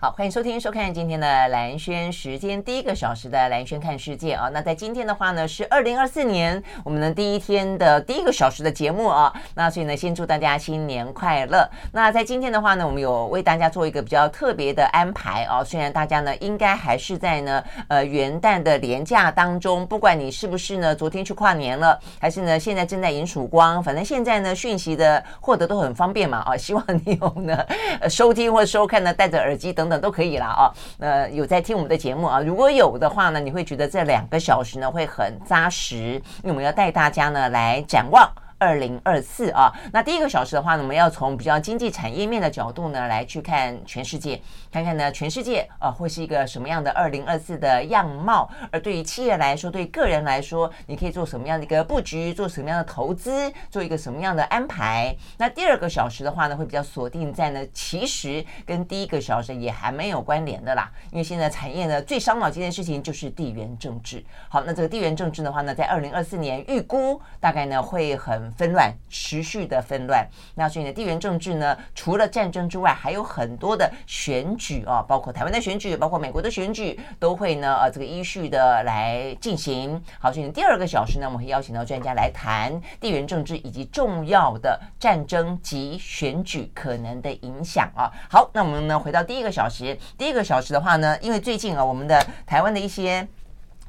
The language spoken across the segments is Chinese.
好，欢迎收听、收看今天的兰轩时间第一个小时的兰轩看世界啊。那在今天的话呢，是二零二四年我们的第一天的第一个小时的节目啊。那所以呢，先祝大家新年快乐。那在今天的话呢，我们有为大家做一个比较特别的安排啊。虽然大家呢，应该还是在呢呃元旦的连假当中，不管你是不是呢昨天去跨年了，还是呢现在正在迎曙光，反正现在呢讯息的获得都很方便嘛啊。希望你有呢收听或收看呢，戴着耳机等。等都可以了啊，呃，有在听我们的节目啊，如果有的话呢，你会觉得这两个小时呢会很扎实，因为我们要带大家呢来展望。二零二四啊，那第一个小时的话呢，我们要从比较经济产业面的角度呢来去看全世界，看看呢全世界啊会是一个什么样的二零二四的样貌。而对于企业来说，对个人来说，你可以做什么样的一个布局，做什么样的投资，做一个什么样的安排。那第二个小时的话呢，会比较锁定在呢，其实跟第一个小时也还没有关联的啦，因为现在产业呢最伤脑筋的事情就是地缘政治。好，那这个地缘政治的话呢，在二零二四年预估大概呢会很。纷乱，持续的纷乱。那所以呢，地缘政治呢，除了战争之外，还有很多的选举啊，包括台湾的选举，包括美国的选举，都会呢，呃，这个依序的来进行。好，所以第二个小时呢，我们会邀请到专家来谈地缘政治以及重要的战争及选举可能的影响啊。好，那我们呢，回到第一个小时，第一个小时的话呢，因为最近啊，我们的台湾的一些。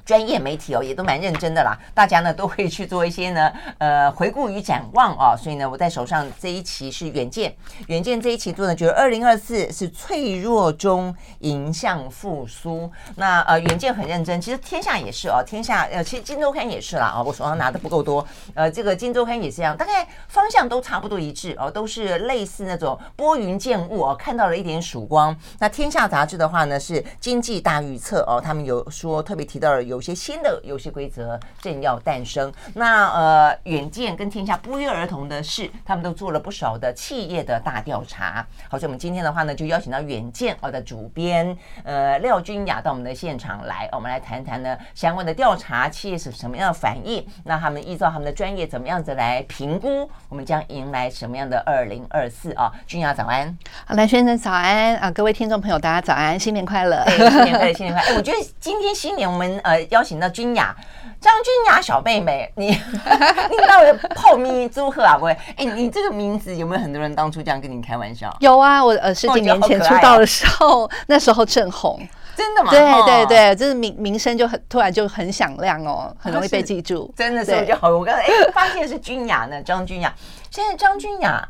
专业媒体哦，也都蛮认真的啦。大家呢都会去做一些呢，呃，回顾与展望啊。所以呢，我在手上这一期是远见，远见这一期做呢，觉得二零二四是脆弱中迎向复苏。那呃，远见很认真，其实天下也是哦，天下呃，其实金周刊也是啦。哦，我手上拿的不够多，呃，这个金周刊也是一样，大概方向都差不多一致哦，都是类似那种拨云见雾哦，看到了一点曙光。那天下杂志的话呢，是经济大预测哦，他们有说特别提到了有。有些新的游戏规则正要诞生。那呃，远见跟天下不约而同的是，他们都做了不少的企业的大调查。好，所以我们今天的话呢，就邀请到远见哦的主编呃廖君雅到我们的现场来，我们来谈谈呢相关的调查，企业是什么样的反应？那他们依照他们的专业，怎么样子来评估？我们将迎来什么样的二零二四啊？君雅早安，好，蓝先生早安啊，各位听众朋友大家早安，新年快乐，新年快乐，新年快乐。哎，我觉得今天新年我们呃。邀请到君雅，张君雅小妹妹，你 你到底泡咪祝贺啊？不会，哎，你这个名字有没有很多人当初这样跟你开玩笑？有啊，我呃十几年前出道的时候，哦、那时候正红，真的吗？对对对，就是名名声就很突然就很响亮哦，很容易被记住。真的是就好。我刚才哎发现是君雅呢，张君雅。现在张君雅。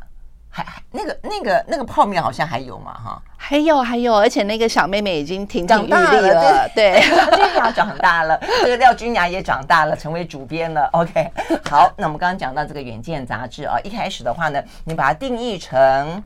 还还那个那个那个泡面好像还有嘛哈，还有还有，而且那个小妹妹已经挺挺长大了，对，张君雅长大了，这个廖君雅也长大了，成为主编了。OK，好，那我们刚刚讲到这个《远见》杂志啊，一开始的话呢，你把它定义成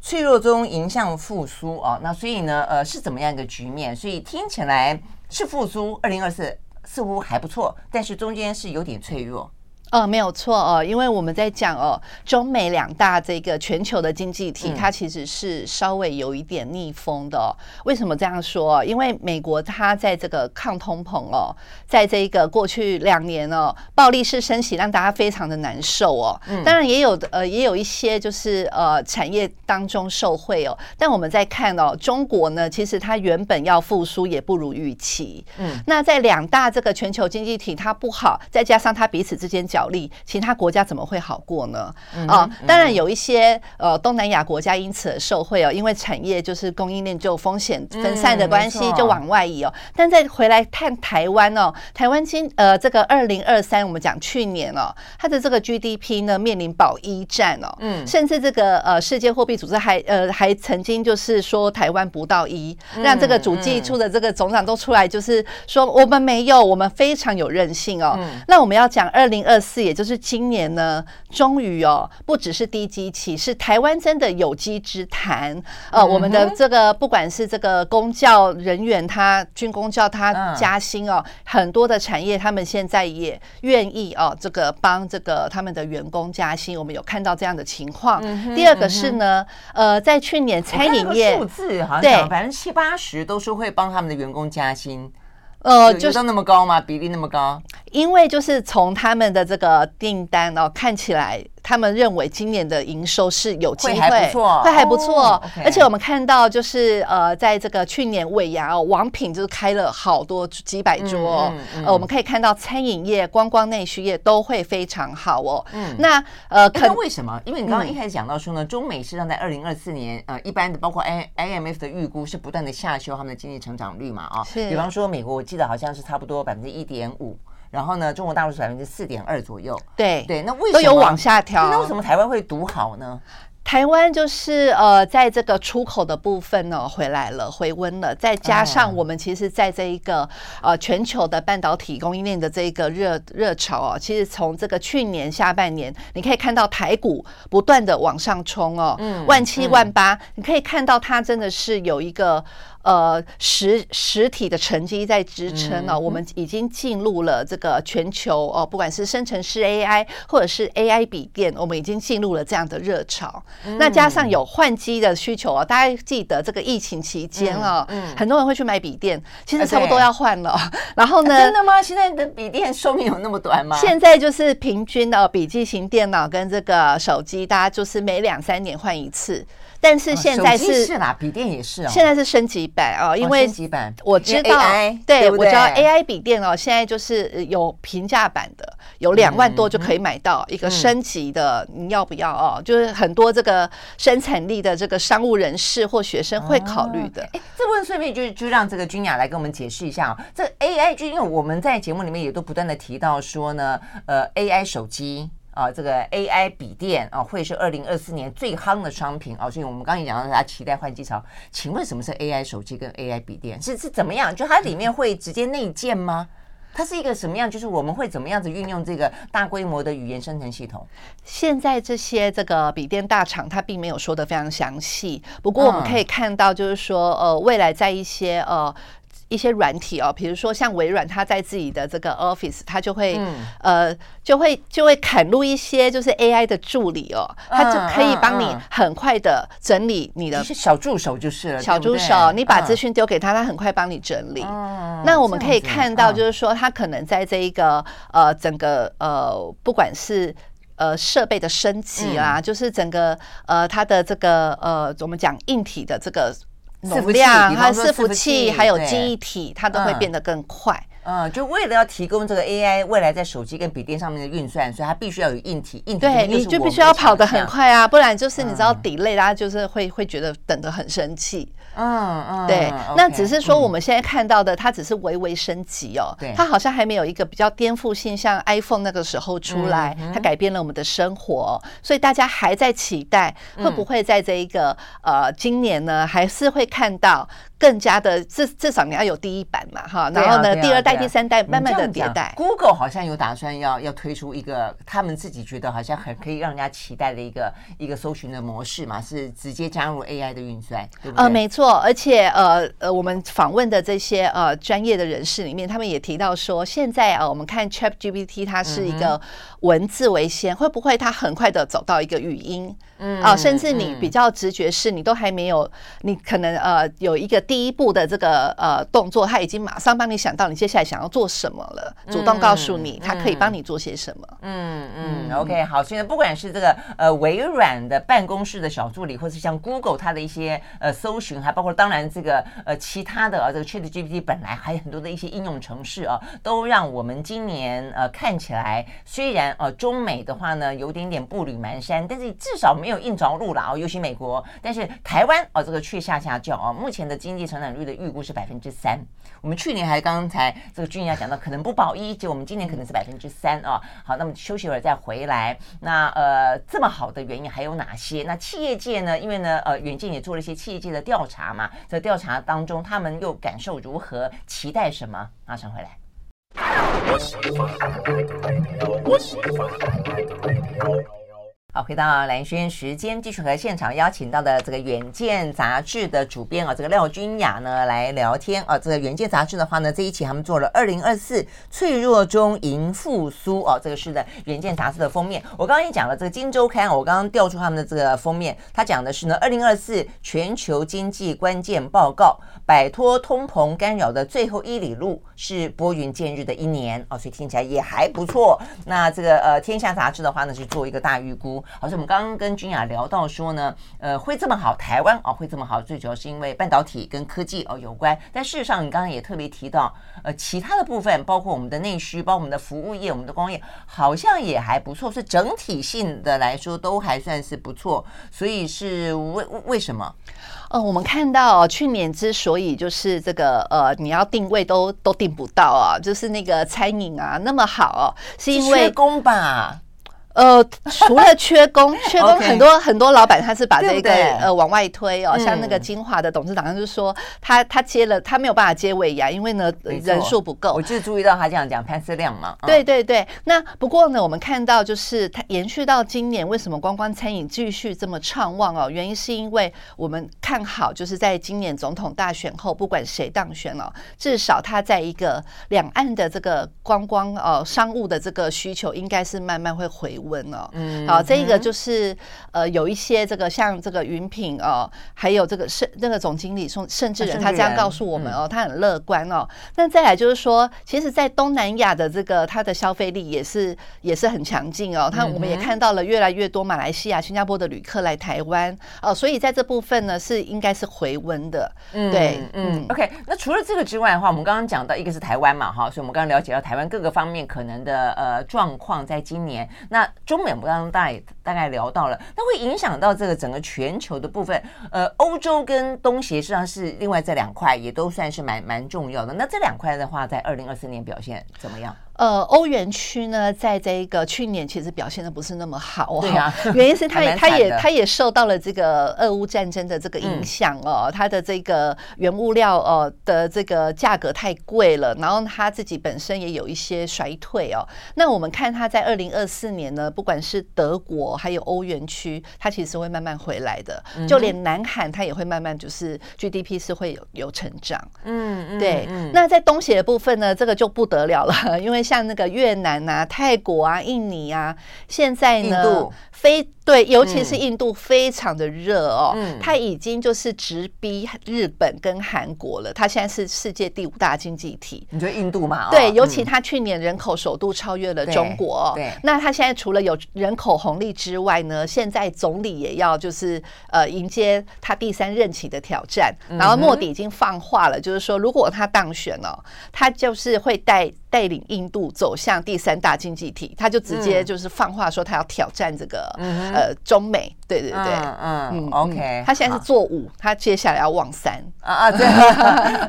脆弱中迎向复苏啊，那所以呢，呃，是怎么样一个局面？所以听起来是复苏，二零二四似乎还不错，但是中间是有点脆弱。哦，没有错哦，因为我们在讲哦，中美两大这个全球的经济体，它其实是稍微有一点逆风的哦。为什么这样说？因为美国它在这个抗通膨哦，在这个过去两年哦，暴力式升息让大家非常的难受哦。当然也有呃，也有一些就是呃产业当中受惠哦。但我们在看哦，中国呢，其实它原本要复苏也不如预期。嗯，那在两大这个全球经济体它不好，再加上它彼此之间角。力，其他国家怎么会好过呢？啊，当然有一些呃东南亚国家因此而受惠哦，因为产业就是供应链就风险分散的关系，就往外移哦。但再回来看台湾哦，台湾今呃这个二零二三，我们讲去年哦，它的这个 GDP 呢面临保一战哦，嗯，甚至这个呃世界货币组织还呃还曾经就是说台湾不到一，让这个主计处的这个总长都出来就是说我们没有，我们非常有韧性哦。那我们要讲二零二四。四，也就是今年呢，终于哦，不只是低基期，是台湾真的有机之谈。呃，嗯、我们的这个不管是这个公教人员，他军公教他加薪哦，嗯、很多的产业他们现在也愿意哦，这个帮这个他们的员工加薪。我们有看到这样的情况。嗯、第二个是呢，嗯、呃，在去年餐饮业数字好像对百分之七八十都是会帮他们的员工加薪。呃，就那么高吗？比例那么高？因为就是从他们的这个订单哦，看起来。他们认为今年的营收是有机会，会还不错，会还不错。Oh. 而且我们看到，就是呃，在这个去年尾牙哦，王品就是开了好多几百桌。嗯嗯嗯、呃，我们可以看到餐饮业、观光内需业都会非常好哦。嗯，那呃，可能为什么？因为你刚刚一开始讲到说呢，嗯、中美实际上在二零二四年，呃，一般的包括 I IMF 的预估是不断的下修他们的经济成长率嘛？啊、哦，是。比方说美国，我记得好像是差不多百分之一点五。然后呢，中国大陆是百分之四点二左右。对对，那为什么都有往下调？那为什么台湾会独好呢？台湾就是呃，在这个出口的部分呢，回来了，回温了。再加上我们其实在这一个呃全球的半导体供应链的这一个热热潮哦，其实从这个去年下半年，你可以看到台股不断的往上冲哦，嗯，万七万八，你可以看到它真的是有一个。呃，实实体的成绩在支撑呢、哦，嗯、我们已经进入了这个全球哦，不管是生成式 AI 或者是 AI 笔电，我们已经进入了这样的热潮。嗯、那加上有换机的需求哦，大家记得这个疫情期间哦，嗯嗯、很多人会去买笔电，其实差不多要换了。然后呢？真的吗？现在的笔电寿命有那么短吗？现在就是平均的笔记型电脑跟这个手机，大家就是每两三年换一次。但是现在是是啦，笔电也是哦。现在是升级版哦，因为升级版我知道，对，我知道 AI 笔电哦，现在就是有平价版的，有两万多就可以买到一个升级的，你要不要哦？就是很多这个生产力的这个商务人士或学生会考虑的。哎，这部分顺便就就让这个君雅来跟我们解释一下哦。这 AI 就因为我们在节目里面也都不断的提到说呢，呃，AI 手机。啊，这个 AI 笔电啊，会是二零二四年最夯的商品啊，所以我们刚才讲到大家期待换机潮。请问什么是 AI 手机跟 AI 笔电？是是怎么样？就它里面会直接内建吗？它是一个什么样？就是我们会怎么样子运用这个大规模的语言生成系统？现在这些这个笔电大厂它并没有说的非常详细，不过我们可以看到，就是说呃，未来在一些呃。一些软体哦，比如说像微软，它在自己的这个 Office，它就会、嗯、呃，就会就会砍入一些就是 AI 的助理哦，它就可以帮你很快的整理你的小助手就是了，小助手，你把资讯丢给他，他很快帮你整理。嗯、那我们可以看到，就是说它可能在这一个呃整个呃，不管是呃设备的升级啦，嗯、就是整个呃它的这个呃，我们讲硬体的这个。能量，还有伺服器，还有记忆体，它都会变得更快。嗯，就为了要提供这个 AI 未来在手机跟笔电上面的运算，所以它必须要有硬体。硬体对，你就必须要跑得很快啊，不然就是你知道 delay，大家就是会会觉得等得很生气。嗯嗯，对。那只是说我们现在看到的，它只是微微升级哦。对。它好像还没有一个比较颠覆性，像 iPhone 那个时候出来，它改变了我们的生活，所以大家还在期待会不会在这一个呃今年呢，还是会看到。更加的至至少你要有第一版嘛哈，然后呢，第二代、第三代慢慢的迭代。Google 好像有打算要要推出一个他们自己觉得好像很可以让人家期待的一个一个搜寻的模式嘛，是直接加入 AI 的运算，对不对？呃，没错，而且呃呃，我们访问的这些呃专业的人士里面，他们也提到说，现在啊，我们看 ChatGPT 它是一个文字为先，会不会它很快的走到一个语音？嗯啊，甚至你比较直觉是，你都还没有，你可能呃有一个第一步的这个呃动作，他已经马上帮你想到你接下来想要做什么了，主动告诉你他可以帮你做些什么。嗯嗯，OK，好，所以呢不管是这个呃微软的办公室的小助理，或是像 Google 它的一些呃搜寻，还包括当然这个呃其他的啊这个 ChatGPT 本来还有很多的一些应用程式啊，都让我们今年呃看起来虽然呃中美的话呢有点点步履蹒跚，但是至少没有硬着陆了啊，尤其美国，但是台湾哦，这个却下下叫啊。目前的经济成长率的预估是百分之三。我们去年还刚才这个君雅讲到，可能不保一，结果我们今年可能是百分之三啊。好，那么休息一会儿再回来。那呃，这么好的原因还有哪些？那企业界呢？因为呢，呃，远见也做了一些企业界的调查嘛，在调查当中，他们又感受如何？期待什么？马上回来。好，回到蓝轩时间，继续和现场邀请到的这个《远见》杂志的主编啊，这个廖君雅呢来聊天啊。这个《远见》杂志的话呢，这一期他们做了二零二四脆弱中迎复苏哦，这个是的《远见》杂志的封面。我刚刚也讲了，这个《金周刊》，我刚刚调出他们的这个封面，他讲的是呢，二零二四全球经济关键报告，摆脱通膨干扰的最后一里路是拨云见日的一年哦，所以听起来也还不错。那这个呃，《天下》杂志的话呢，是做一个大预估。好，像我们刚刚跟君雅聊到说呢，呃，会这么好，台湾哦会这么好，最主要是因为半导体跟科技哦有关。但事实上，你刚刚也特别提到，呃，其他的部分，包括我们的内需，包括我们的服务业、我们的工业，好像也还不错，是整体性的来说都还算是不错。所以是为为什么？呃，我们看到去年之所以就是这个呃，你要定位都都定不到啊，就是那个餐饮啊那么好，是因为缺工吧？呃，除了缺工，缺工很多.很多老板他是把这个呃往外推哦，嗯、像那个金华的董事长，他就说他他接了，他没有办法接尾牙，因为呢人数不够。我就注意到他这样讲潘思亮嘛。对对对，那不过呢，我们看到就是它延续到今年，为什么观光餐饮继续这么畅旺哦？原因是因为我们看好，就是在今年总统大选后，不管谁当选哦，至少他在一个两岸的这个观光呃商务的这个需求，应该是慢慢会回。问哦，嗯，好，这个就是呃，有一些这个像这个云品哦，还有这个甚那个总经理宋，甚至人他这样告诉我们哦，他很乐观哦。那再来就是说，其实，在东南亚的这个它的消费力也是也是很强劲哦。他我们也看到了越来越多马来西亚、新加坡的旅客来台湾哦，所以在这部分呢是应该是回温的。嗯，对，嗯，OK。那除了这个之外的话，我们刚刚讲到一个是台湾嘛，哈，所以我们刚刚了解到台湾各个方面可能的呃状况，在今年那。中美我们刚大大概聊到了，那会影响到这个整个全球的部分。呃，欧洲跟东协实际上是另外这两块，也都算是蛮蛮重要的。那这两块的话，在二零二四年表现怎么样？呃，欧元区呢，在这一个去年其实表现的不是那么好，对啊，原因是它它也 它也受到了这个俄乌战争的这个影响哦，它的这个原物料哦的这个价格太贵了，然后它自己本身也有一些衰退哦。那我们看它在二零二四年呢，不管是德国还有欧元区，它其实会慢慢回来的，就连南韩它也会慢慢就是 GDP 是会有有成长，嗯，对。那在东协的部分呢，这个就不得了了，因为像那个越南啊、泰国啊、印尼啊，现在呢，非。对，尤其是印度非常的热哦，嗯、它已经就是直逼日本跟韩国了。它现在是世界第五大经济体。你觉得印度嘛？对，尤其它去年人口首度超越了中国。对，那它现在除了有人口红利之外呢，现在总理也要就是呃迎接他第三任期的挑战。然后莫迪已经放话了，就是说如果他当选了，他就是会带带领印度走向第三大经济体。他就直接就是放话说他要挑战这个。呃，中美，对对对，嗯嗯，OK，他现在是做五，他接下来要望三。啊啊，对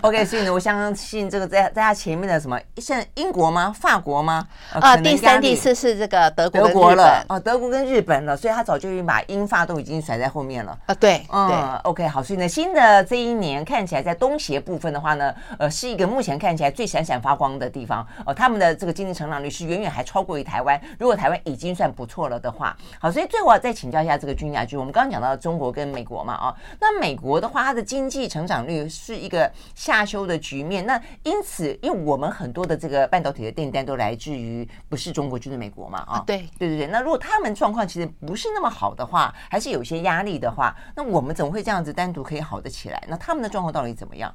，OK，所以呢，我相信这个在在他前面的什么，像英国吗？法国吗？啊，第三、第四是这个德国、德国了，哦，德国跟日本了，所以他早就已经把英法都已经甩在后面了。啊，对，嗯，OK，好，所以呢，新的这一年看起来在东协部分的话呢，呃，是一个目前看起来最闪闪发光的地方哦，他们的这个经济成长率是远远还超过于台湾，如果台湾已经算不错了的话，好，所以最后。再请教一下这个君雅，君我们刚刚讲到中国跟美国嘛，啊，那美国的话，它的经济成长率是一个下修的局面。那因此，因为我们很多的这个半导体的订单都来自于不是中国就是美国嘛，啊，对对对对。那如果他们状况其实不是那么好的话，还是有些压力的话，那我们怎么会这样子单独可以好得起来？那他们的状况到底怎么样？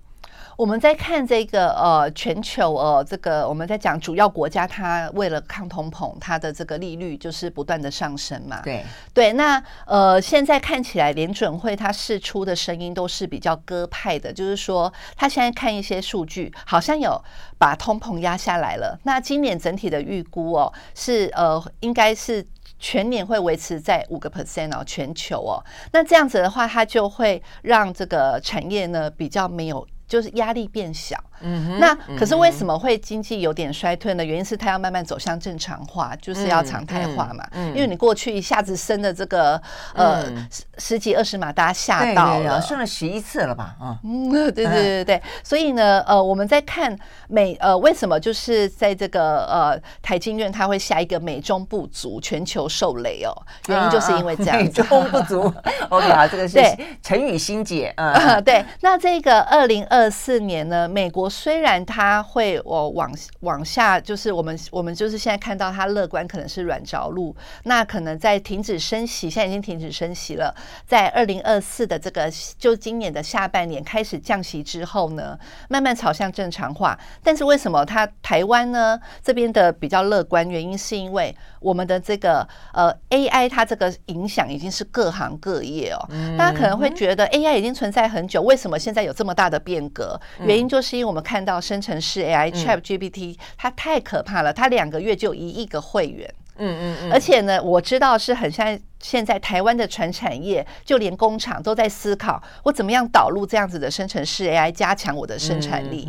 我们在看这个呃全球呃这个我们在讲主要国家，它为了抗通膨，它的这个利率就是不断的上升嘛。对对，那呃现在看起来联准会它释出的声音都是比较鸽派的，就是说它现在看一些数据，好像有把通膨压下来了。那今年整体的预估哦是呃应该是全年会维持在五个 percent 哦，全球哦。那这样子的话，它就会让这个产业呢比较没有。就是压力变小。嗯哼，那可是为什么会经济有点衰退呢？原因是它要慢慢走向正常化，就是要常态化嘛。嗯，因为你过去一下子升的这个呃十十几二十码，大家吓到了，升了十一次了吧？啊，嗯，对对对对。所以呢，呃，我们在看美呃为什么就是在这个呃台经院它会下一个美中不足，全球受累哦，原因就是因为这样。美中不足，OK 好，这个是成语新解。嗯，对。那这个二零二四年呢，美国。虽然它会我往往下，就是我们我们就是现在看到它乐观可能是软着陆，那可能在停止升息，现在已经停止升息了，在二零二四的这个就今年的下半年开始降息之后呢，慢慢朝向正常化。但是为什么它台湾呢这边的比较乐观？原因是因为我们的这个呃 AI 它这个影响已经是各行各业哦，大家可能会觉得 AI 已经存在很久，为什么现在有这么大的变革？原因就是因为我们。看到生成式 AI ChatGPT，它太可怕了，它两个月就一亿个会员，嗯嗯嗯，而且呢，我知道是很像现在台湾的传产业，就连工厂都在思考，我怎么样导入这样子的生成式 AI，加强我的生产力。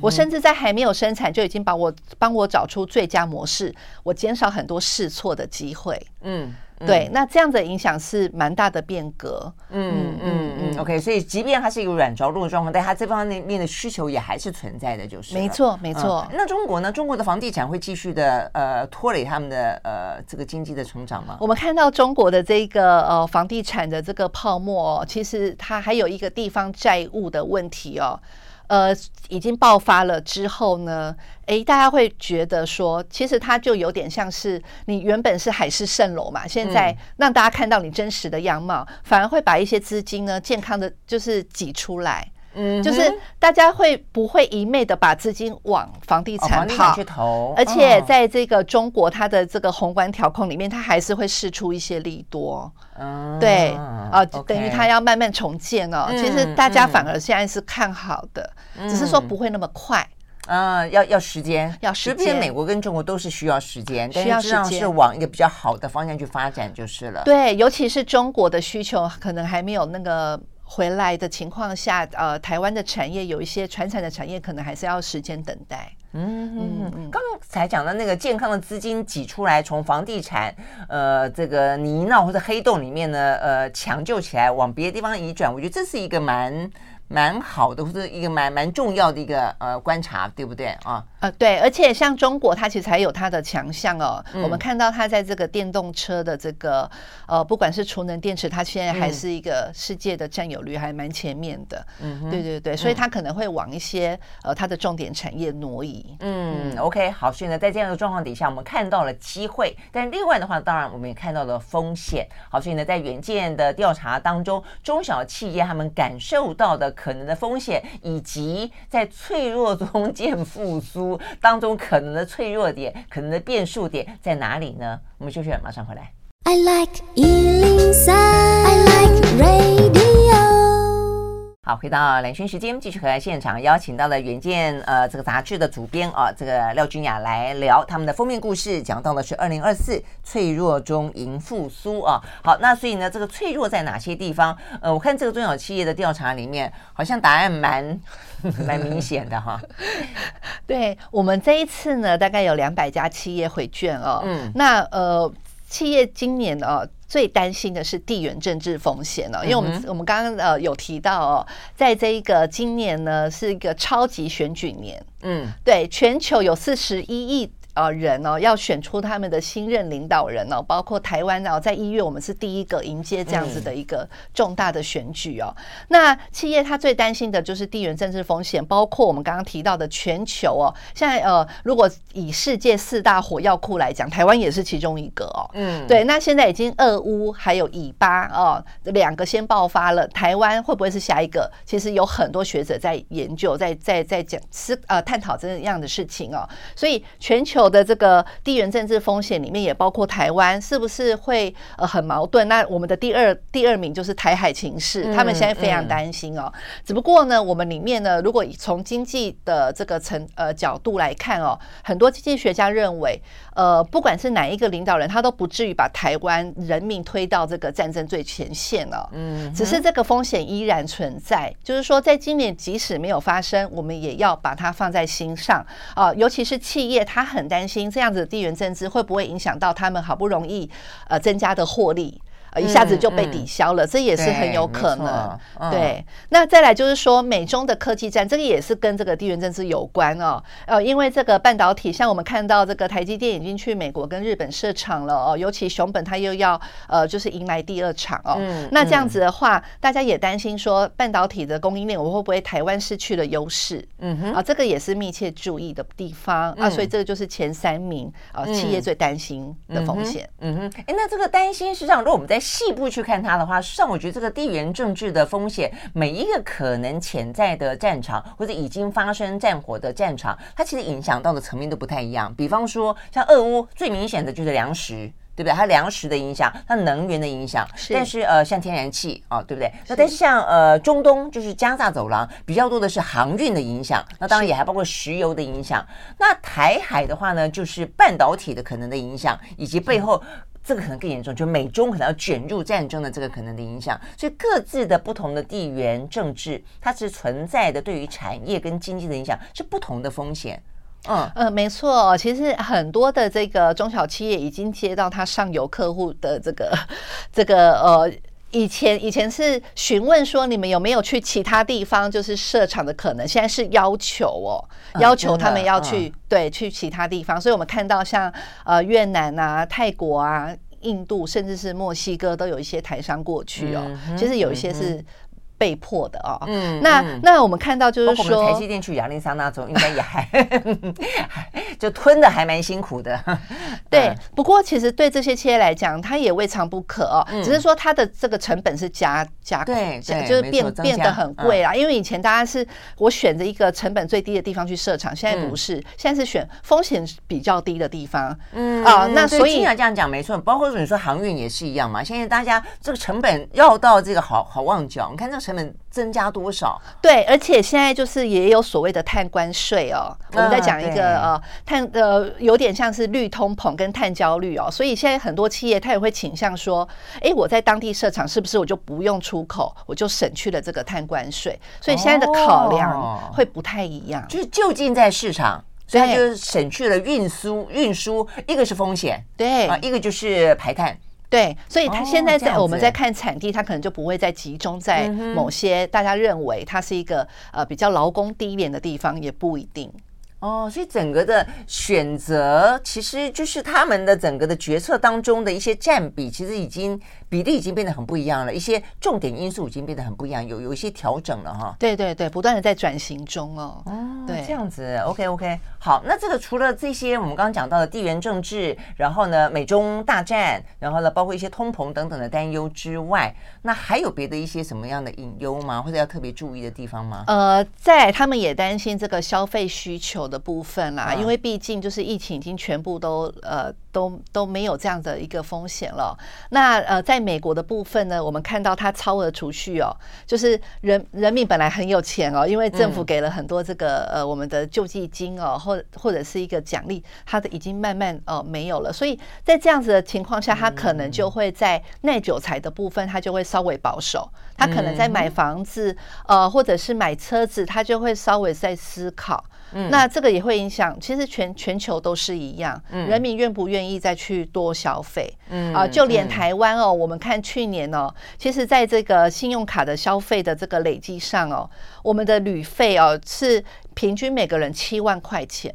我甚至在还没有生产就已经把我帮我找出最佳模式，我减少很多试错的机会。嗯。对，那这样的影响是蛮大的变革。嗯嗯嗯，OK，所以即便它是一个软着陆的状况，但它这方面的需求也还是存在的，就是没错没错。那中国呢？中国的房地产会继续的呃拖累他们的呃这个经济的成长吗？我们看到中国的这个呃房地产的这个泡沫，其实它还有一个地方债务的问题哦。呃，已经爆发了之后呢，诶，大家会觉得说，其实它就有点像是你原本是海市蜃楼嘛，现在让大家看到你真实的样貌，嗯、反而会把一些资金呢，健康的就是挤出来。嗯，就是大家会不会一昧的把资金往房地产跑去投？而且在这个中国，它的这个宏观调控里面，它还是会释出一些利多。嗯，对啊，等于它要慢慢重建哦。其实大家反而现在是看好的，只是说不会那么快。嗯，要要时间，要时间。美国跟中国都是需要时间，需要时间是往一个比较好的方向去发展就是了。对，尤其是中国的需求可能还没有那个。回来的情况下，呃，台湾的产业有一些传产的产业，可能还是要时间等待。嗯嗯嗯。刚才讲的那个健康的资金挤出来，从房地产呃这个泥淖或者黑洞里面呢，呃抢救起来，往别的地方移转，我觉得这是一个蛮。蛮好的，或者一个蛮蛮重要的一个呃观察，对不对啊？呃，对，而且像中国，它其实还有它的强项哦。嗯、我们看到它在这个电动车的这个呃，不管是储能电池，它现在还是一个世界的占有率还蛮前面的。嗯，对对对，所以它可能会往一些呃它的重点产业挪移。嗯，OK，好，所以呢，在这样的状况底下，我们看到了机会，但另外的话，当然我们也看到了风险。好，所以呢，在远见的调查当中，中小企业他们感受到的。可能的风险，以及在脆弱中见复苏当中可能的脆弱点、可能的变数点在哪里呢？我们休息，马上回来。I like 103, I like radio 好，回到蓝轩时间，继续和现场邀请到了远见呃这个杂志的主编啊，这个廖君雅来聊他们的封面故事，讲到的是二零二四脆弱中迎复苏啊。好，那所以呢，这个脆弱在哪些地方？呃，我看这个中小企业的调查里面，好像答案蛮 蛮明显的哈。对我们这一次呢，大概有两百家企业回卷哦。嗯，那呃，企业今年哦。最担心的是地缘政治风险哦，因为我们我们刚刚呃有提到哦，在这一个今年呢是一个超级选举年，嗯，对，全球有四十一亿。呃，人哦，要选出他们的新任领导人哦，包括台湾哦，在一月我们是第一个迎接这样子的一个重大的选举哦。那企业他最担心的就是地缘政治风险，包括我们刚刚提到的全球哦。现在呃，如果以世界四大火药库来讲，台湾也是其中一个哦。嗯，对。那现在已经俄乌还有以巴哦，两个先爆发了，台湾会不会是下一个？其实有很多学者在研究，在在在讲思呃探讨这样的事情哦。所以全球。球的这个地缘政治风险里面也包括台湾，是不是会呃很矛盾？那我们的第二第二名就是台海情势，他们现在非常担心哦。只不过呢，我们里面呢，如果从经济的这个层呃角度来看哦，很多经济学家认为，呃，不管是哪一个领导人，他都不至于把台湾人民推到这个战争最前线了。嗯，只是这个风险依然存在，就是说，在今年即使没有发生，我们也要把它放在心上啊，尤其是企业，它很担心这样子的地缘政治会不会影响到他们好不容易呃增加的获利。一下子就被抵消了，这也是很有可能。对，对，那再来就是说，美中的科技战，这个也是跟这个地缘政治有关哦。呃，因为这个半导体，像我们看到这个台积电已经去美国跟日本设厂了哦，尤其熊本它又要呃，就是迎来第二厂哦。嗯、那这样子的话，大家也担心说，半导体的供应链，我会不会台湾失去了优势？嗯哼，啊，这个也是密切注意的地方、嗯、啊。所以这个就是前三名啊，企业最担心的风险。嗯哼，哎、嗯，那这个担心实际上，如果我们在细部去看它的话，实际上我觉得这个地缘政治的风险，每一个可能潜在的战场或者已经发生战火的战场，它其实影响到的层面都不太一样。比方说，像俄乌最明显的就是粮食，对不对？它粮食的影响，它能源的影响。但是呃，像天然气啊，对不对？那但是像呃中东，就是加萨走廊比较多的是航运的影响，那当然也还包括石油的影响。那台海的话呢，就是半导体的可能的影响，以及背后。这个可能更严重，就美中可能要卷入战争的这个可能的影响，所以各自的不同的地缘政治，它是存在的对于产业跟经济的影响是不同的风险。嗯嗯、呃，没错，其实很多的这个中小企业已经接到他上游客户的这个这个呃，以前以前是询问说你们有没有去其他地方就是设厂的可能，现在是要求哦，要求他们要去。嗯对，去其他地方，所以我们看到像呃越南啊、泰国啊、印度，甚至是墨西哥，都有一些台商过去哦。嗯、其实有一些是。被迫的哦，嗯，那那我们看到就是说，台积电去亚利桑那州应该也还 就吞的还蛮辛苦的，对。不过其实对这些企业来讲，它也未尝不可哦，只是说它的这个成本是加加对，就是变变得很贵啊。因为以前大家是我选择一个成本最低的地方去设厂，现在不是，现在是选风险比较低的地方。嗯啊，那所以这样讲没错，包括你说航运也是一样嘛。现在大家这个成本要到这个好好旺角，你看这个们增加多少？对，而且现在就是也有所谓的碳关税哦。我们在讲一个呃碳呃，有点像是绿通膨跟碳焦虑哦。所以现在很多企业它也会倾向说，哎，我在当地设厂是不是我就不用出口，我就省去了这个碳关税？所以现在的考量会不太一样，就是就近在市场，所以它就是省去了运输运输，一个是风险，对啊，一个就是排碳。对，所以他现在在我们在看产地，他可能就不会再集中在某些大家认为它是一个呃比较劳工低廉的地方，也不一定。哦，所以整个的选择其实就是他们的整个的决策当中的一些占比，其实已经比例已经变得很不一样了，一些重点因素已经变得很不一样，有有一些调整了哈。对对对，不断的在转型中哦。哦，对，这样子，OK OK，好，那这个除了这些我们刚刚讲到的地缘政治，然后呢美中大战，然后呢包括一些通膨等等的担忧之外，那还有别的一些什么样的隐忧吗？或者要特别注意的地方吗？呃，在他们也担心这个消费需求的部分啦，因为毕竟就是疫情已经全部都呃都都没有这样的一个风险了。那呃，在美国的部分呢，我们看到它超额储蓄哦，就是人人民本来很有钱哦，因为政府给了很多这个呃我们的救济金哦，或或者是一个奖励，它的已经慢慢呃没有了。所以在这样子的情况下，它可能就会在耐久财的部分，它就会稍微保守。它可能在买房子呃或者是买车子，它就会稍微在思考。嗯，那这个也会影响，其实全全球都是一样，嗯，人民愿不愿意再去多消费，嗯啊，就连台湾哦，我们看去年哦，其实在这个信用卡的消费的这个累计上哦，我们的旅费哦是平均每个人七万块钱。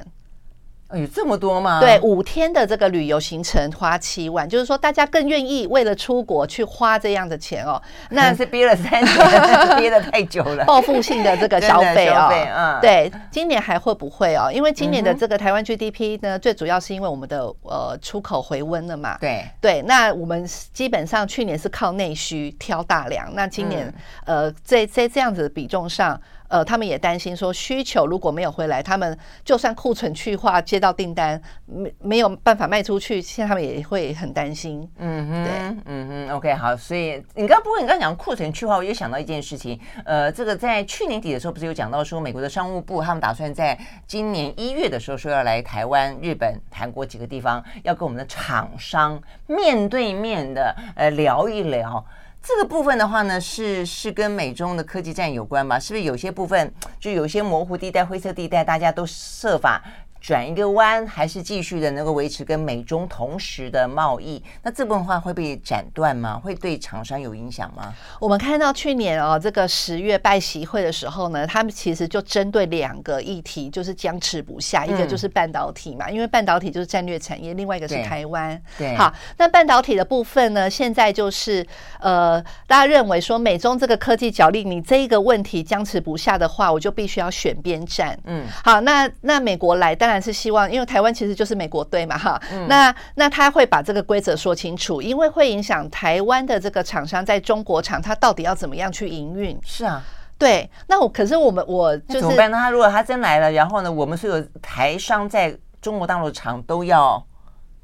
有这么多吗？对，五天的这个旅游行程花七万，就是说大家更愿意为了出国去花这样的钱哦。那是憋了三年，憋得太久了，报复性的这个消费啊、哦。嗯，对，今年还会不会哦？因为今年的这个台湾 GDP 呢，最主要是因为我们的呃出口回温了嘛。对对，那我们基本上去年是靠内需挑大梁，那今年、嗯、呃在在这样子的比重上。呃，他们也担心说，需求如果没有回来，他们就算库存去化，接到订单没没有办法卖出去，现在他们也会很担心。嗯哼，对，嗯哼，OK，好，所以你刚不过你刚讲库存去化，我也想到一件事情，呃，这个在去年底的时候不是有讲到说，美国的商务部他们打算在今年一月的时候说要来台湾、日本、韩国几个地方，要跟我们的厂商面对面的呃聊一聊。这个部分的话呢，是是跟美中的科技战有关吧？是不是有些部分就有些模糊地带、灰色地带，大家都设法。转一个弯，还是继续的能够维持跟美中同时的贸易？那这部分话会被斩断吗？会对厂商有影响吗？我们看到去年哦，这个十月拜习会的时候呢，他们其实就针对两个议题，就是僵持不下。一个就是半导体嘛，因为半导体就是战略产业；另外一个是台湾。对，好，那半导体的部分呢，现在就是呃，大家认为说美中这个科技角力，你这一个问题僵持不下的话，我就必须要选边站。嗯，好，那那美国来，当然。是希望，因为台湾其实就是美国队嘛，哈，嗯、那那他会把这个规则说清楚，因为会影响台湾的这个厂商在中国厂，他到底要怎么样去营运？是啊，对。那我可是我们我就是怎么办呢？他如果他真来了，然后呢，我们所有台商在中国大陆厂都要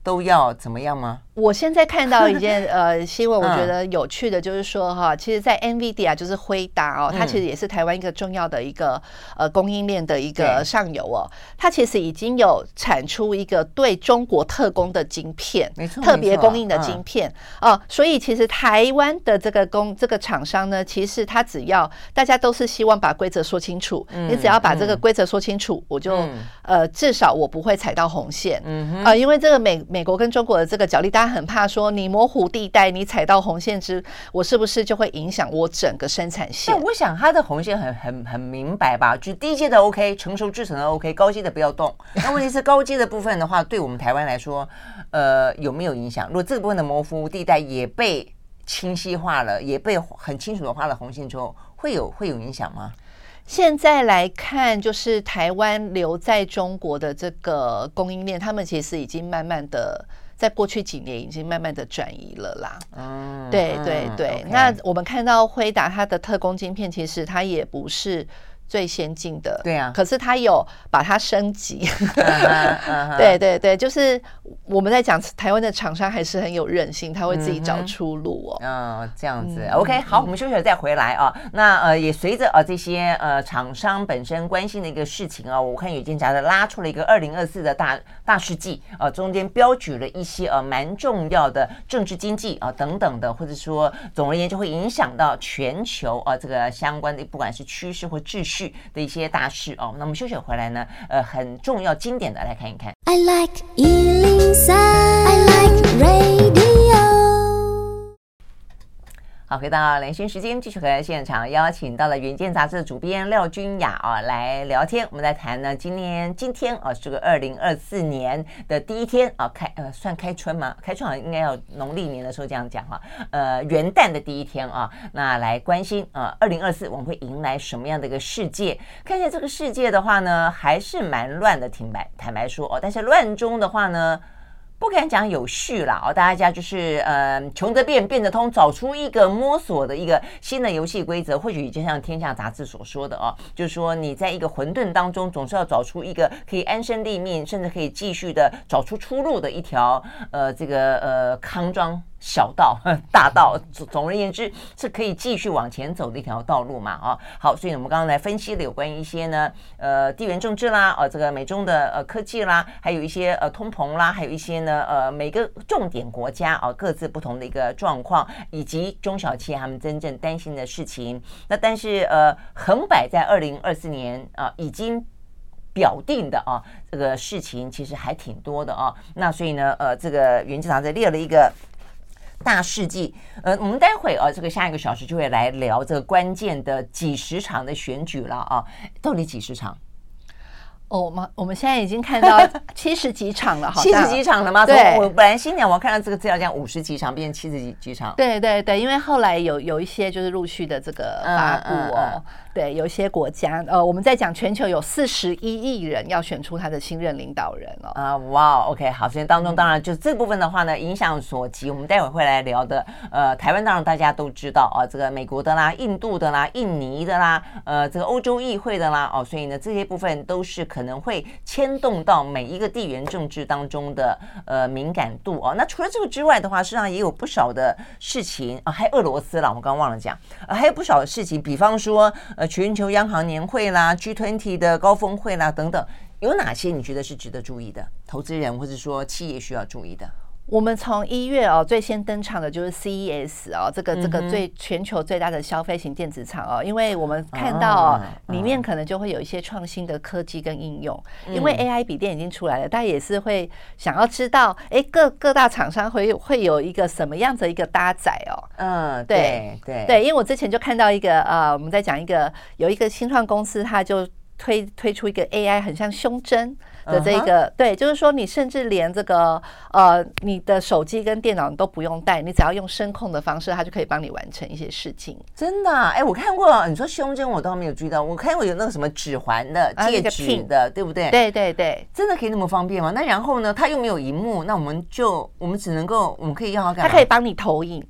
都要怎么样吗？我现在看到一件 呃新闻，我觉得有趣的，就是说哈，其实，在 NVIDIA 就是辉达哦，它其实也是台湾一个重要的一个呃供应链的一个上游哦，它其实已经有产出一个对中国特供的晶片，没错，特别供应的晶片哦，所以其实台湾的这个供这个厂商呢，其实它只要大家都是希望把规则说清楚，你只要把这个规则说清楚，我就呃至少我不会踩到红线，嗯啊，因为这个美美国跟中国的这个角力大。他很怕说，你模糊地带，你踩到红线之，我是不是就会影响我整个生产线？那我想他的红线很很很明白吧？就低阶的 OK，成熟制成的 OK，高阶的不要动。那问题是高阶的部分的话，对我们台湾来说，呃，有没有影响？如果这个部分的模糊地带也被清晰化了，也被很清楚的画了红线之后，会有会有影响吗？现在来看，就是台湾留在中国的这个供应链，他们其实已经慢慢的。在过去几年已经慢慢的转移了啦。嗯，对对对。那我们看到辉达它的特供晶片，其实它也不是。最先进的，对啊，可是他有把它升级，对对对，就是我们在讲台湾的厂商还是很有韧性，他会自己找出路哦。嗯，这样子，OK，好，我们休息了再回来啊。那呃，也随着呃这些呃厂商本身关心的一个事情啊，我看有间杂志拉出了一个二零二四的大大事记啊，中间标举了一些呃蛮重要的政治经济啊等等的，或者说总而言之会影响到全球啊这个相关的不管是趋势或秩序。的一些大事哦，那我们休息回来呢，呃，很重要经典的来看一看。I like 103, I like radio 好，回到连线时间，继续和现场邀请到了《远见》杂志的主编廖君雅啊来聊天。我们在谈呢，今年今天啊，这个二零二四年的第一天啊，开呃算开春吗？开春好像应该要农历年的时候这样讲哈。呃，元旦的第一天啊，那来关心啊，二零二四我们会迎来什么样的一个世界？看一下这个世界的话呢，还是蛮乱的，挺白坦白说哦。但是乱中的话呢，不敢讲有序了哦，大家就是呃穷则变，变则通，找出一个摸索的一个新的游戏规则。或许就像《天下》杂志所说的哦，就是说你在一个混沌当中，总是要找出一个可以安身立命，甚至可以继续的找出出路的一条呃这个呃康庄。小道、大道，总总而言之是可以继续往前走的一条道路嘛？啊，好，所以我们刚刚来分析了有关一些呢，呃，地缘政治啦，呃，这个美中的呃科技啦，还有一些呃通膨啦，还有一些呢，呃，每个重点国家啊各自不同的一个状况，以及中小企业他们真正担心的事情。那但是呃，横摆在二零二四年啊，已经表定的啊，这个事情其实还挺多的啊。那所以呢，呃，这个远见杂志列了一个。大事记，呃，我们待会儿啊，这个下一个小时就会来聊这个关键的几十场的选举了啊，到底几十场？哦，我们我们现在已经看到 七十几场了，好七十几场了吗？对，我本来心想我看到这个资料讲五十几场，变成七十几几场。对对对，因为后来有有一些就是陆续的这个发布哦。嗯嗯嗯对，有一些国家，呃，我们在讲全球有四十一亿人要选出他的新任领导人哦。啊，哇，OK，好，所以当中当然就这部分的话呢，影响所及，我们待会会来聊的。呃，台湾当然大家都知道啊，这个美国的啦、印度的啦、印尼的啦，呃，这个欧洲议会的啦，哦，所以呢，这些部分都是可可能会牵动到每一个地缘政治当中的呃敏感度哦。那除了这个之外的话，实上也有不少的事情啊，还有俄罗斯啦，我刚刚忘了讲，啊，还有不少的事情，比方说呃。全球央行年会啦，G20 的高峰会啦，等等，有哪些你觉得是值得注意的？投资人或者说企业需要注意的？我们从一月哦，最先登场的就是 CES 哦，这个这个最全球最大的消费型电子厂哦，因为我们看到哦，里面可能就会有一些创新的科技跟应用，因为 AI 笔电已经出来了，大家也是会想要知道，哎，各各大厂商会会有一个什么样的一个搭载哦。嗯，对对对，因为我之前就看到一个呃，我们在讲一个有一个新创公司，它就推推出一个 AI 很像胸针。的这个、uh huh. 对，就是说你甚至连这个呃，你的手机跟电脑你都不用带，你只要用声控的方式，它就可以帮你完成一些事情。真的、啊？哎，我看过，你说胸针我倒没有注意到，我看过有那个什么指环的戒指的，啊、对不对？对对对，真的可以那么方便吗？那然后呢，它又没有荧幕，那我们就我们只能够，我们可以要它干嘛？它可以帮你投影，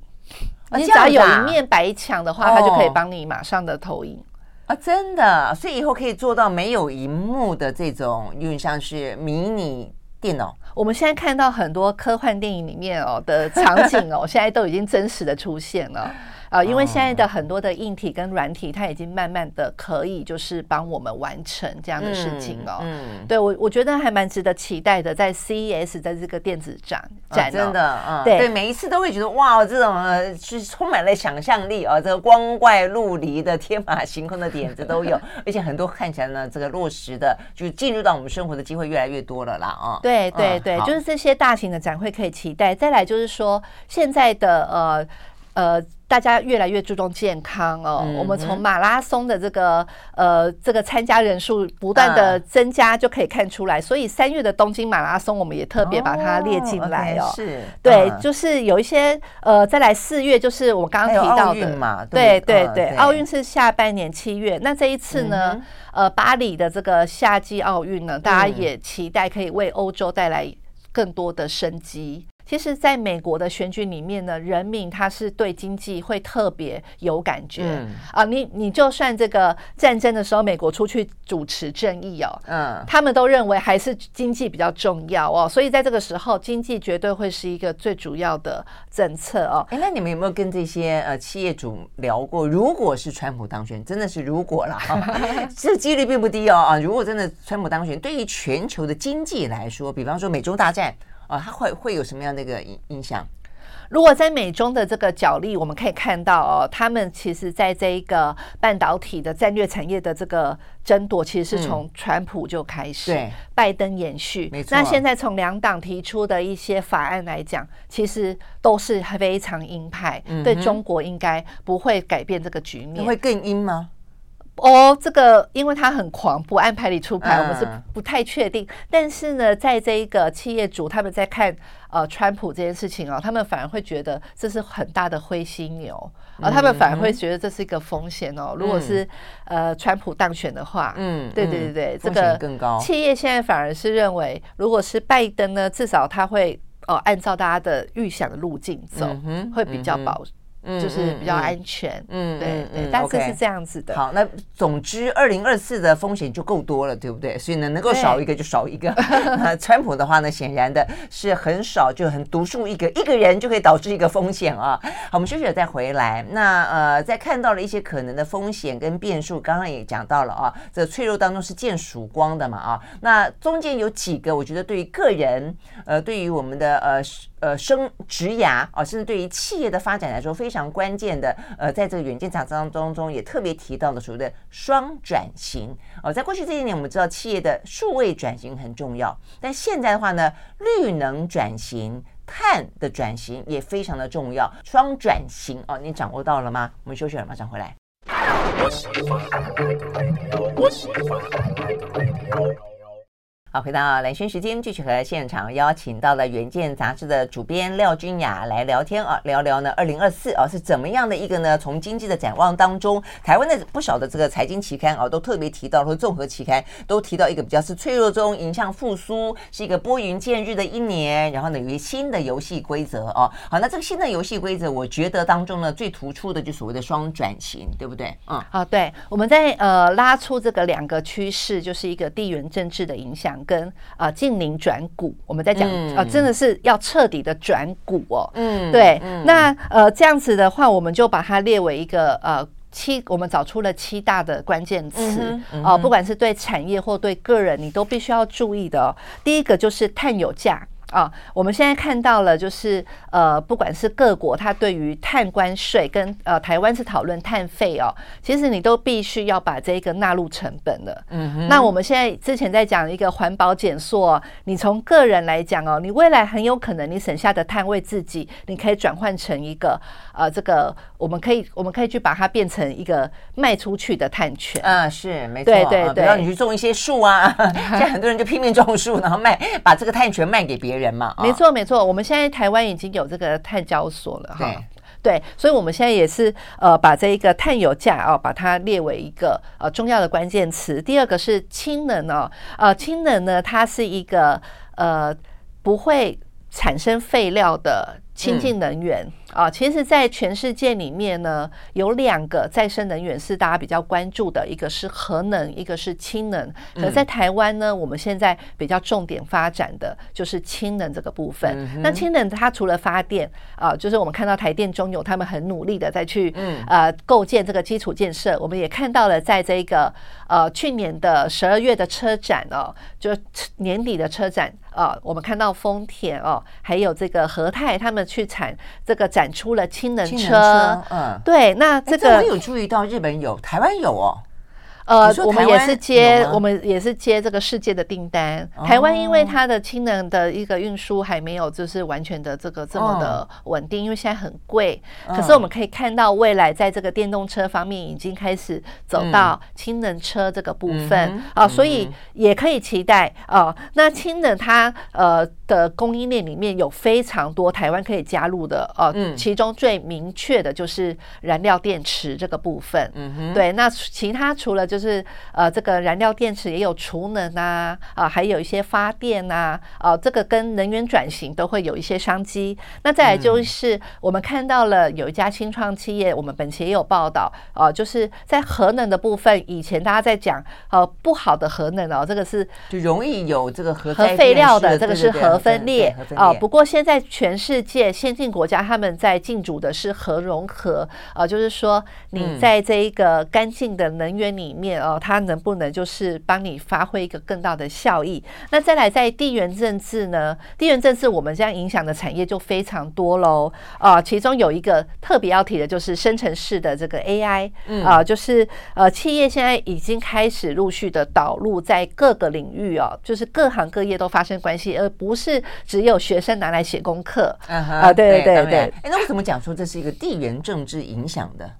啊、你只要有一面白墙的话，它就可以帮你马上的投影。啊，真的，所以以后可以做到没有荧幕的这种，有点像是迷你电脑。我们现在看到很多科幻电影里面哦的场景哦，现在都已经真实的出现了。啊，因为现在的很多的硬体跟软体，它已经慢慢的可以就是帮我们完成这样的事情哦。嗯，嗯对我我觉得还蛮值得期待的，在 CES 在这个电子展展、真的，嗯，对，对，每一次都会觉得哇，这种呃是充满了想象力啊、哦，这个光怪陆离的天马行空的点子都有，而且很多看起来呢，这个落实的就进入到我们生活的机会越来越多了啦啊。对对对，嗯、就是这些大型的展会可以期待。再来就是说现在的呃。呃，大家越来越注重健康哦。嗯、我们从马拉松的这个呃这个参加人数不断的增加就可以看出来。嗯、所以三月的东京马拉松，我们也特别把它列进来哦。是，对，嗯、就是有一些呃，再来四月就是我刚刚提到的嘛，对对对，奥运是下半年七月。那这一次呢，嗯、呃，巴黎的这个夏季奥运呢，大家也期待可以为欧洲带来更多的生机。其实，在美国的选举里面呢，人民他是对经济会特别有感觉、嗯、啊。你你就算这个战争的时候，美国出去主持正义哦，嗯，他们都认为还是经济比较重要哦。所以在这个时候，经济绝对会是一个最主要的政策哦。哎，那你们有没有跟这些呃企业主聊过？如果是川普当选，真的是如果啦，这几率并不低哦啊。如果真的川普当选，对于全球的经济来说，比方说美洲大战。哦，它会会有什么样的一个影影响？如果在美中的这个角力，我们可以看到哦，他们其实在这一个半导体的战略产业的这个争夺，其实是从川普就开始，拜登延续。没错。那现在从两党提出的一些法案来讲，其实都是非常鹰派，嗯、对中国应该不会改变这个局面。会更鹰吗？哦，这个因为他很狂，不按牌理出牌，我们是不太确定。但是呢，在这一个企业主他们在看呃川普这件事情哦，他们反而会觉得这是很大的灰犀牛，而他们反而会觉得这是一个风险哦。如果是呃川普当选的话，嗯，对对对对，这个更高。企业现在反而是认为，如果是拜登呢，至少他会哦按照大家的预想的路径走，会比较保。就是比较安全，嗯，对对，大致是这样子的。好，那总之，二零二四的风险就够多了，对不对？所以呢，能够少一个就少一个。川普的话呢，显然的是很少，就很独树一个，一个人就可以导致一个风险啊。好，我们休息了再回来。那呃，在看到了一些可能的风险跟变数，刚刚也讲到了啊，这脆弱当中是见曙光的嘛啊。那中间有几个，我觉得对于个人，呃，对于我们的呃。呃，生职涯啊，甚至对于企业的发展来说非常关键的。呃，在这个远见杂志当中中也特别提到了所谓的双转型。哦，在过去这一年，我们知道企业的数位转型很重要，但现在的话呢，绿能转型、碳的转型也非常的重要。双转型哦，你掌握到了吗？我们休息了，马上回来。好，回到蓝轩时间，继续和现场邀请到了《远见》杂志的主编廖君雅来聊天啊，聊聊呢，二零二四啊是怎么样的一个呢？从经济的展望当中，台湾的不少的这个财经期刊啊，都特别提到，或综合期刊都提到一个比较是脆弱中迎向复苏，是一个拨云见日的一年。然后呢，有一新的游戏规则哦。好，那这个新的游戏规则，我觉得当中呢，最突出的就所谓的双转型，对不对？嗯，好，对，我们在呃拉出这个两个趋势，就是一个地缘政治的影响。跟啊，近零转股，我们在讲啊、真的是要彻底的转股哦。嗯，对。嗯、那呃，这样子的话，我们就把它列为一个呃七，我们找出了七大的关键词哦、不管是对产业或对个人，你都必须要注意的、哦。第一个就是碳有价。啊，我们现在看到了，就是呃，不管是各国，它对于碳关税跟呃台湾是讨论碳费哦，其实你都必须要把这个纳入成本的。嗯哼。那我们现在之前在讲一个环保减塑，你从个人来讲哦，你未来很有可能你省下的碳为自己，你可以转换成一个呃，这个我们可以我们可以去把它变成一个卖出去的碳权。啊，是没错。对对对，让你去种一些树啊，现在很多人就拼命种树，然后卖把这个碳权卖给别人。没错没错，我们现在台湾已经有这个碳交所了哈，对，所以我们现在也是呃把这一个碳油价啊，把它列为一个呃重要的关键词。第二个是氢能哦，呃氢能呢，它是一个呃不会产生废料的清净能源。嗯啊，其实，在全世界里面呢，有两个再生能源是大家比较关注的，一个是核能，一个是氢能。可在台湾呢，我们现在比较重点发展的就是氢能这个部分。那氢能它除了发电啊，就是我们看到台电、中油他们很努力的在去呃构建这个基础建设。我们也看到了，在这个呃去年的十二月的车展哦，就年底的车展啊，我们看到丰田哦，还有这个和泰他们去产这个展。出了氢能车，嗯，对，那这个、我有注意到，日本有，台湾有哦。呃，我们也是接，我们也是接这个世界的订单。台湾因为它的氢能的一个运输还没有就是完全的这个这么的稳定，因为现在很贵。可是我们可以看到，未来在这个电动车方面已经开始走到氢能车这个部分啊，所以也可以期待啊。那氢能它呃的供应链里面有非常多台湾可以加入的呃，其中最明确的就是燃料电池这个部分。嗯哼，对，那其他除了就是呃，这个燃料电池也有储能啊，啊，还有一些发电啊，啊，这个跟能源转型都会有一些商机。那再来就是我们看到了有一家新创企业，我们本期也有报道啊，就是在核能的部分，以前大家在讲呃不好的核能哦，这个是就容易有这个核核废料的，这个是核分裂啊。不过现在全世界先进国家他们在进驻的是核融合啊，就是说你在这一个干净的能源里面。面哦，它能不能就是帮你发挥一个更大的效益？那再来在地缘政治呢？地缘政治我们这样影响的产业就非常多喽啊！其中有一个特别要提的就是生成式的这个 AI 啊，就是呃，企业现在已经开始陆续的导入在各个领域哦，就是各行各业都发生关系，而不是只有学生拿来写功课啊！对对对对，哎，那为什么讲说这是一个地缘政治影响的？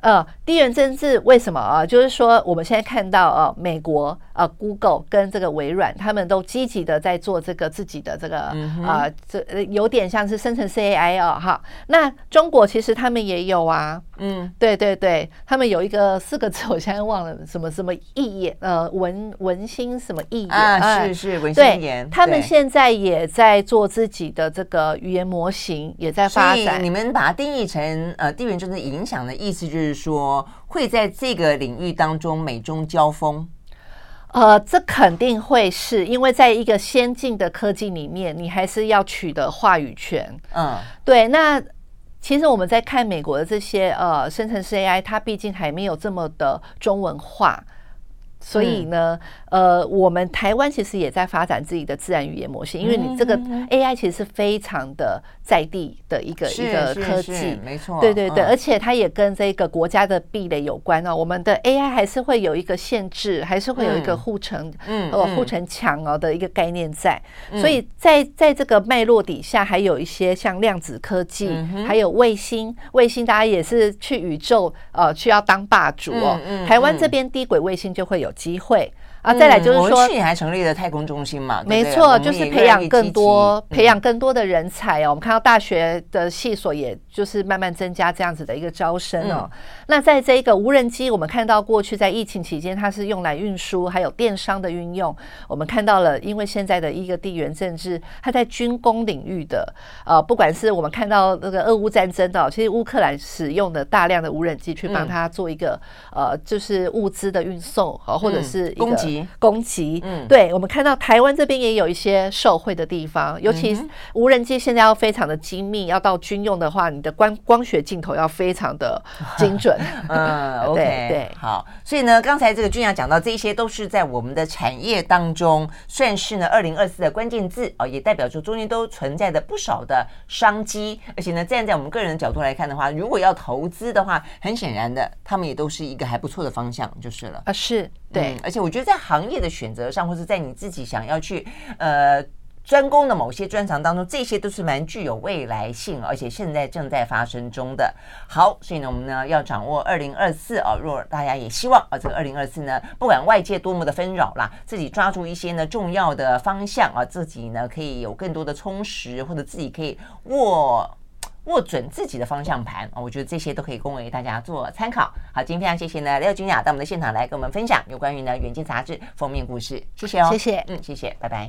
呃，地缘政治为什么啊？就是说，我们现在看到啊，美国啊，Google 跟这个微软，他们都积极的在做这个自己的这个啊，这有点像是生成 C A I 哦，哈。那中国其实他们也有啊，嗯，对对对，他们有一个四个字，我现在忘了什么什么一言，呃，文文心什么一言啊，是是文心言。他们现在也在做自己的这个语言模型，也在发展。你们把它定义成呃，地缘政治影响的意思就是。是说会在这个领域当中美中交锋，呃，这肯定会是因为在一个先进的科技里面，你还是要取得话语权。嗯，对。那其实我们在看美国的这些呃生成式 AI，它毕竟还没有这么的中文化。所以呢，呃，我们台湾其实也在发展自己的自然语言模型，因为你这个 AI 其实是非常的在地的一个一个科技，没错，对对对，而且它也跟这个国家的壁垒有关哦。我们的 AI 还是会有一个限制，还是会有一个护城，嗯，呃，护城墙哦的一个概念在。所以在在这个脉络底下，还有一些像量子科技，还有卫星，卫星大家也是去宇宙呃去要当霸主哦。台湾这边低轨卫星就会有。机会。啊，再来就是说，嗯、我们去年还成立了太空中心嘛，没错，就是培养更多、嗯、培养更多的人才哦。我们看到大学的系所，也就是慢慢增加这样子的一个招生哦。嗯、那在这一个无人机，我们看到过去在疫情期间，它是用来运输，还有电商的运用。我们看到了，因为现在的一个地缘政治，它在军工领域的呃，不管是我们看到那个俄乌战争的、哦，其实乌克兰使用的大量的无人机去帮他做一个、嗯、呃，就是物资的运送啊，或者是一个。攻击，嗯，对，我们看到台湾这边也有一些受惠的地方，尤其是无人机现在要非常的精密，要到军用的话，你的光光学镜头要非常的精准。嗯，OK，对，对。好，所以呢，刚才这个君雅讲到这些都是在我们的产业当中算是呢二零二四的关键字啊，也代表着中间都存在着不少的商机，而且呢，站在我们个人的角度来看的话，如果要投资的话，很显然的，他们也都是一个还不错的方向，就是了。啊，是。对、嗯，而且我觉得在行业的选择上，或者在你自己想要去呃专攻的某些专长当中，这些都是蛮具有未来性，而且现在正在发生中的。好，所以呢，我们呢要掌握二零二四啊，若大家也希望啊，这个二零二四呢，不管外界多么的纷扰啦，自己抓住一些呢重要的方向啊，自己呢可以有更多的充实，或者自己可以握。握准自己的方向盘啊，我觉得这些都可以供为大家做参考。好，今天非常谢谢呢廖君雅到我们的现场来跟我们分享有关于呢《远见》杂志封面故事，谢谢哦，谢谢，嗯，谢谢，拜拜。